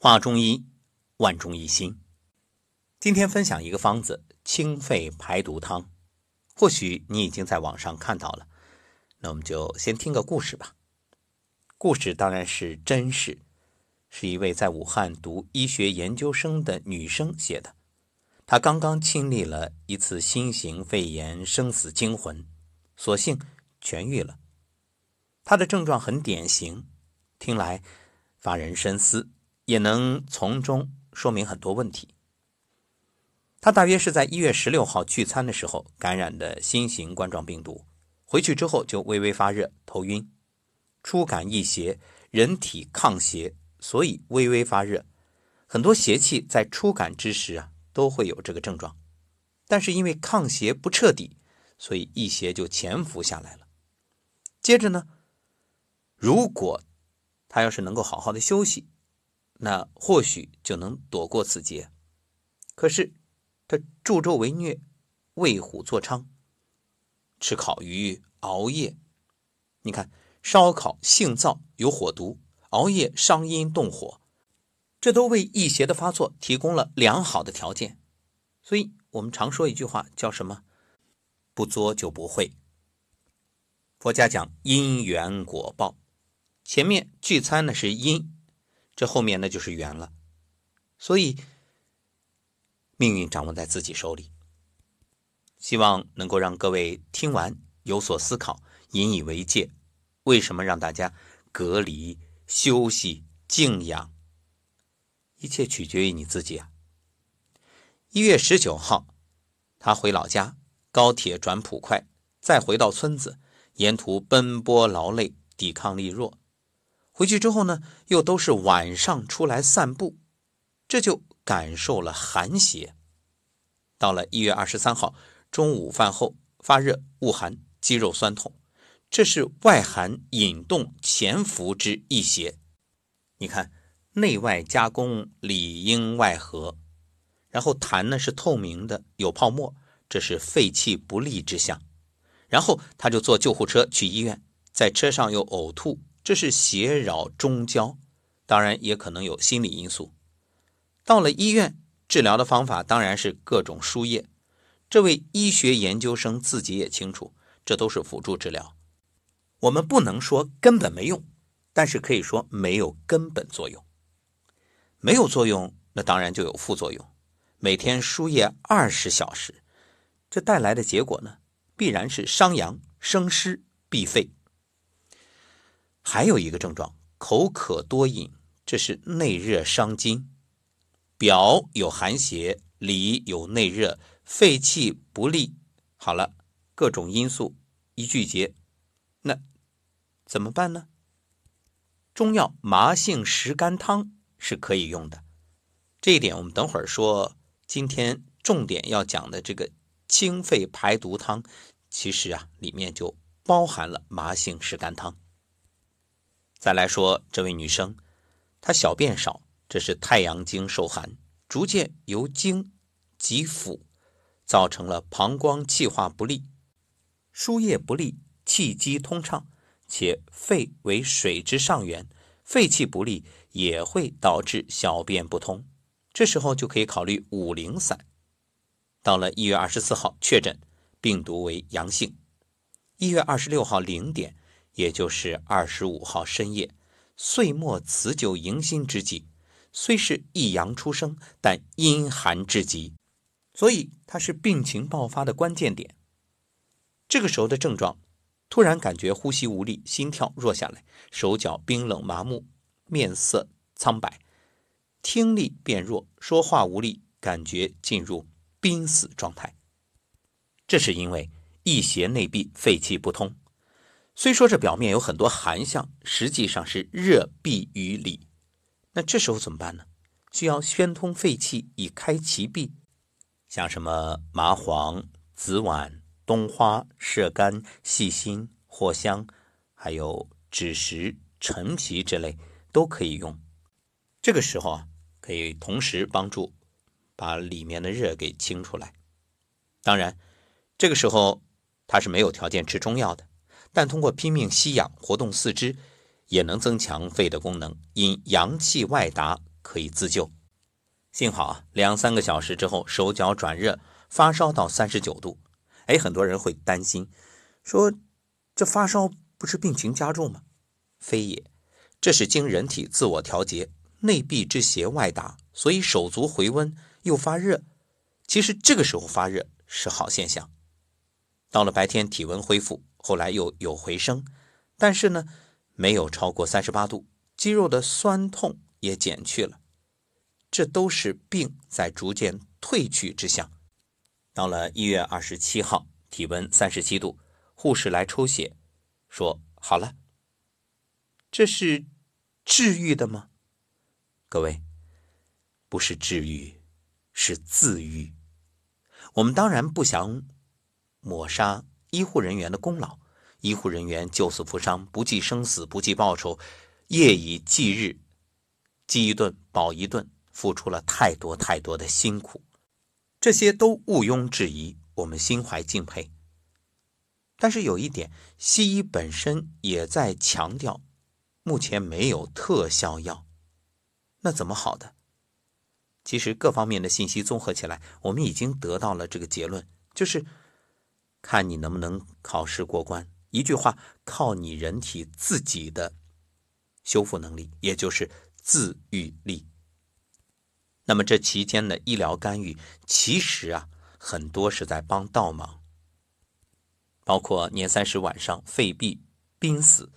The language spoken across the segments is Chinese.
话中医，万中一心。今天分享一个方子——清肺排毒汤。或许你已经在网上看到了，那我们就先听个故事吧。故事当然是真事，是一位在武汉读医学研究生的女生写的。她刚刚经历了一次新型肺炎生死惊魂，所幸痊愈了。她的症状很典型，听来发人深思。也能从中说明很多问题。他大约是在一月十六号聚餐的时候感染的新型冠状病毒，回去之后就微微发热、头晕，初感易邪，人体抗邪，所以微微发热。很多邪气在初感之时啊都会有这个症状，但是因为抗邪不彻底，所以易邪就潜伏下来了。接着呢，如果他要是能够好好的休息。那或许就能躲过此劫，可是他助纣为虐，为虎作伥，吃烤鱼、熬夜。你看，烧烤性燥，有火毒；熬夜伤阴动火，这都为异邪的发作提供了良好的条件。所以我们常说一句话，叫什么？不作就不会。佛家讲因缘果报，前面聚餐呢是因。这后面那就是缘了，所以命运掌握在自己手里。希望能够让各位听完有所思考，引以为戒。为什么让大家隔离、休息、静养？一切取决于你自己啊！一月十九号，他回老家，高铁转普快，再回到村子，沿途奔波劳累，抵抗力弱。回去之后呢，又都是晚上出来散步，这就感受了寒邪。到了一月二十三号中午饭后发热、恶寒、肌肉酸痛，这是外寒引动潜伏之一邪。你看，内外夹攻，里应外合，然后痰呢是透明的，有泡沫，这是肺气不利之象。然后他就坐救护车去医院，在车上又呕吐。这是邪扰中焦，当然也可能有心理因素。到了医院，治疗的方法当然是各种输液。这位医学研究生自己也清楚，这都是辅助治疗。我们不能说根本没用，但是可以说没有根本作用。没有作用，那当然就有副作用。每天输液二十小时，这带来的结果呢，必然是伤阳、生湿、闭肺。还有一个症状，口渴多饮，这是内热伤津，表有寒邪，里有内热，肺气不利。好了，各种因素一聚结，那怎么办呢？中药麻杏石甘汤是可以用的，这一点我们等会儿说。今天重点要讲的这个清肺排毒汤，其实啊里面就包含了麻杏石甘汤。再来说这位女生，她小便少，这是太阳经受寒，逐渐由经及腑，造成了膀胱气化不利，输液不利，气机通畅，且肺为水之上源，肺气不利也会导致小便不通。这时候就可以考虑五苓散。到了一月二十四号确诊病毒为阳性，一月二十六号零点。也就是二十五号深夜，岁末辞旧迎新之际，虽是一阳出生，但阴寒至极，所以它是病情爆发的关键点。这个时候的症状，突然感觉呼吸无力，心跳弱下来，手脚冰冷麻木，面色苍白，听力变弱，说话无力，感觉进入濒死状态。这是因为一邪内闭，肺气不通。虽说这表面有很多寒象，实际上是热闭于里。那这时候怎么办呢？需要宣通肺气以开其闭，像什么麻黄、紫菀、冬花、射干、细辛、藿香，还有枳实、陈皮之类都可以用。这个时候啊，可以同时帮助把里面的热给清出来。当然，这个时候他是没有条件吃中药的。但通过拼命吸氧、活动四肢，也能增强肺的功能。因阳气外达，可以自救。幸好啊，两三个小时之后，手脚转热，发烧到三十九度。哎，很多人会担心，说这发烧不是病情加重吗？非也，这是经人体自我调节，内闭之邪外达，所以手足回温又发热。其实这个时候发热是好现象。到了白天，体温恢复，后来又有回升，但是呢，没有超过三十八度，肌肉的酸痛也减去了，这都是病在逐渐退去之象。到了一月二十七号，体温三十七度，护士来抽血，说好了。这是治愈的吗？各位，不是治愈，是自愈。我们当然不想抹杀医护人员的功劳，医护人员救死扶伤，不计生死，不计报酬，夜以继日，饥一顿饱一顿，付出了太多太多的辛苦，这些都毋庸置疑，我们心怀敬佩。但是有一点，西医本身也在强调。目前没有特效药，那怎么好的？其实各方面的信息综合起来，我们已经得到了这个结论，就是看你能不能考试过关。一句话，靠你人体自己的修复能力，也就是自愈力。那么这期间的医疗干预，其实啊，很多是在帮倒忙，包括年三十晚上肺闭、濒死、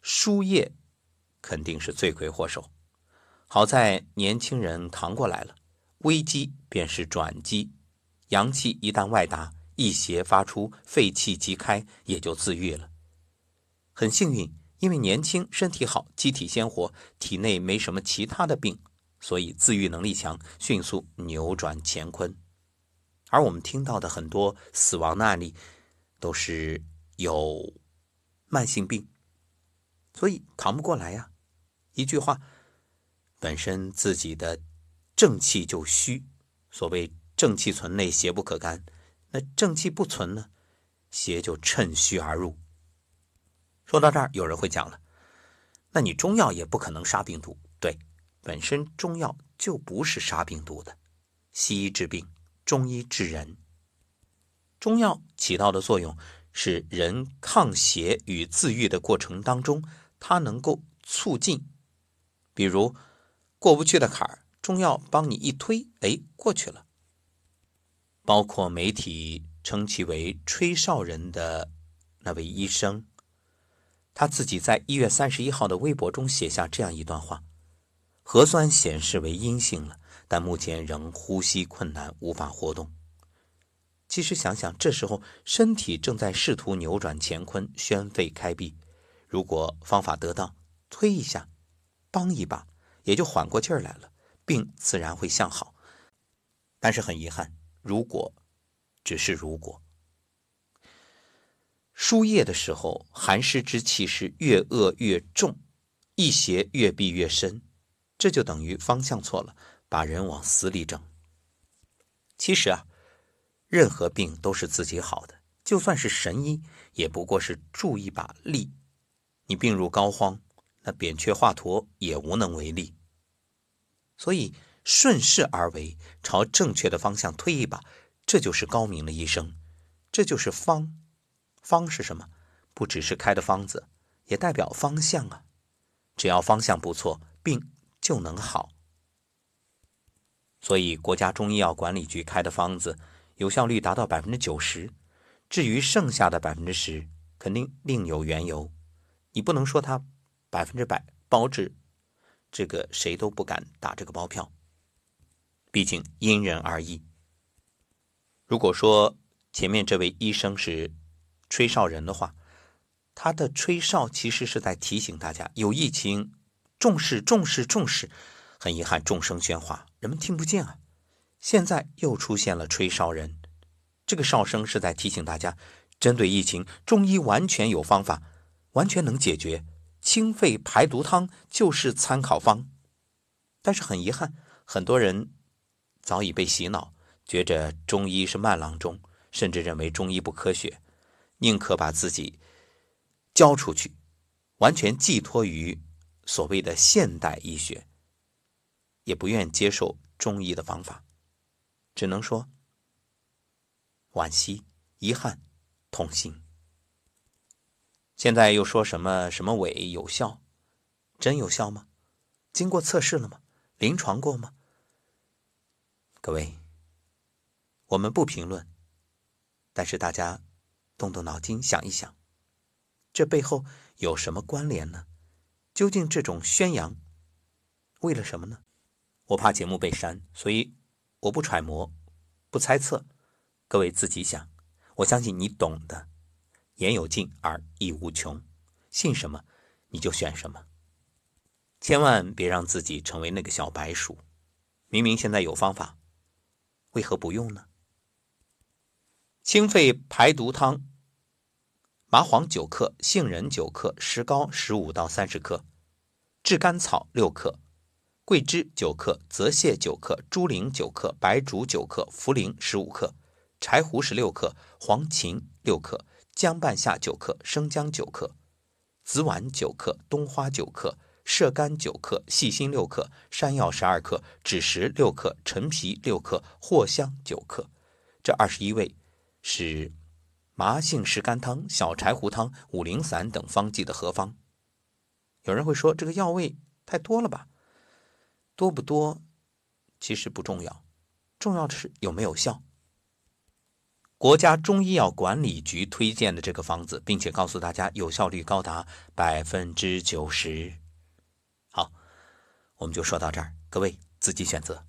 输液。肯定是罪魁祸首。好在年轻人扛过来了，危机便是转机。阳气一旦外达，一邪发出，肺气即开，也就自愈了。很幸运，因为年轻、身体好、机体鲜活，体内没什么其他的病，所以自愈能力强，迅速扭转乾坤。而我们听到的很多死亡的案例，都是有慢性病。所以扛不过来呀！一句话，本身自己的正气就虚。所谓正气存内，邪不可干。那正气不存呢，邪就趁虚而入。说到这儿，有人会讲了：那你中药也不可能杀病毒。对，本身中药就不是杀病毒的。西医治病，中医治人。中药起到的作用是人抗邪与自愈的过程当中。它能够促进，比如过不去的坎儿，中药帮你一推，哎，过去了。包括媒体称其为“吹哨人”的那位医生，他自己在一月三十一号的微博中写下这样一段话：核酸显示为阴性了，但目前仍呼吸困难，无法活动。其实想想，这时候身体正在试图扭转乾坤，宣肺开闭。如果方法得当，推一下，帮一把，也就缓过劲儿来了，病自然会向好。但是很遗憾，如果只是如果，输液的时候，寒湿之气是越恶越重，一邪越闭越深，这就等于方向错了，把人往死里整。其实啊，任何病都是自己好的，就算是神医，也不过是助一把力。你病入膏肓，那扁鹊华佗也无能为力。所以顺势而为，朝正确的方向推一把，这就是高明的医生，这就是方。方是什么？不只是开的方子，也代表方向啊。只要方向不错，病就能好。所以国家中医药管理局开的方子，有效率达到百分之九十。至于剩下的百分之十，肯定另有缘由。你不能说他百分之百包治，这个谁都不敢打这个包票。毕竟因人而异。如果说前面这位医生是吹哨人的话，他的吹哨其实是在提醒大家有疫情，重视重视重视。很遗憾，众声喧哗，人们听不见啊。现在又出现了吹哨人，这个哨声是在提醒大家，针对疫情，中医完全有方法。完全能解决，清肺排毒汤就是参考方。但是很遗憾，很多人早已被洗脑，觉着中医是慢郎中，甚至认为中医不科学，宁可把自己交出去，完全寄托于所谓的现代医学。也不愿接受中医的方法，只能说惋惜、遗憾、痛心。现在又说什么什么伪有效，真有效吗？经过测试了吗？临床过吗？各位，我们不评论，但是大家动动脑筋想一想，这背后有什么关联呢？究竟这种宣扬为了什么呢？我怕节目被删，所以我不揣摩，不猜测，各位自己想。我相信你懂的。言有尽而意无穷，信什么你就选什么，千万别让自己成为那个小白鼠。明明现在有方法，为何不用呢？清肺排毒汤：麻黄九克，杏仁九克，石膏十五到三十克，炙甘草六克，桂枝九克，泽泻九克，猪苓九克，白术九克，茯苓十五克，柴胡十六克，黄芩六克。姜半夏九克，生姜九克，紫菀九克，冬花九克，射干九克，细辛六克，山药十二克，枳实六克，陈皮六克，藿香九克。这二十一味是麻杏石甘汤、小柴胡汤、五苓散等方剂的合方。有人会说这个药味太多了吧？多不多其实不重要，重要的是有没有效。国家中医药管理局推荐的这个方子，并且告诉大家有效率高达百分之九十。我们就说到这儿，各位自己选择。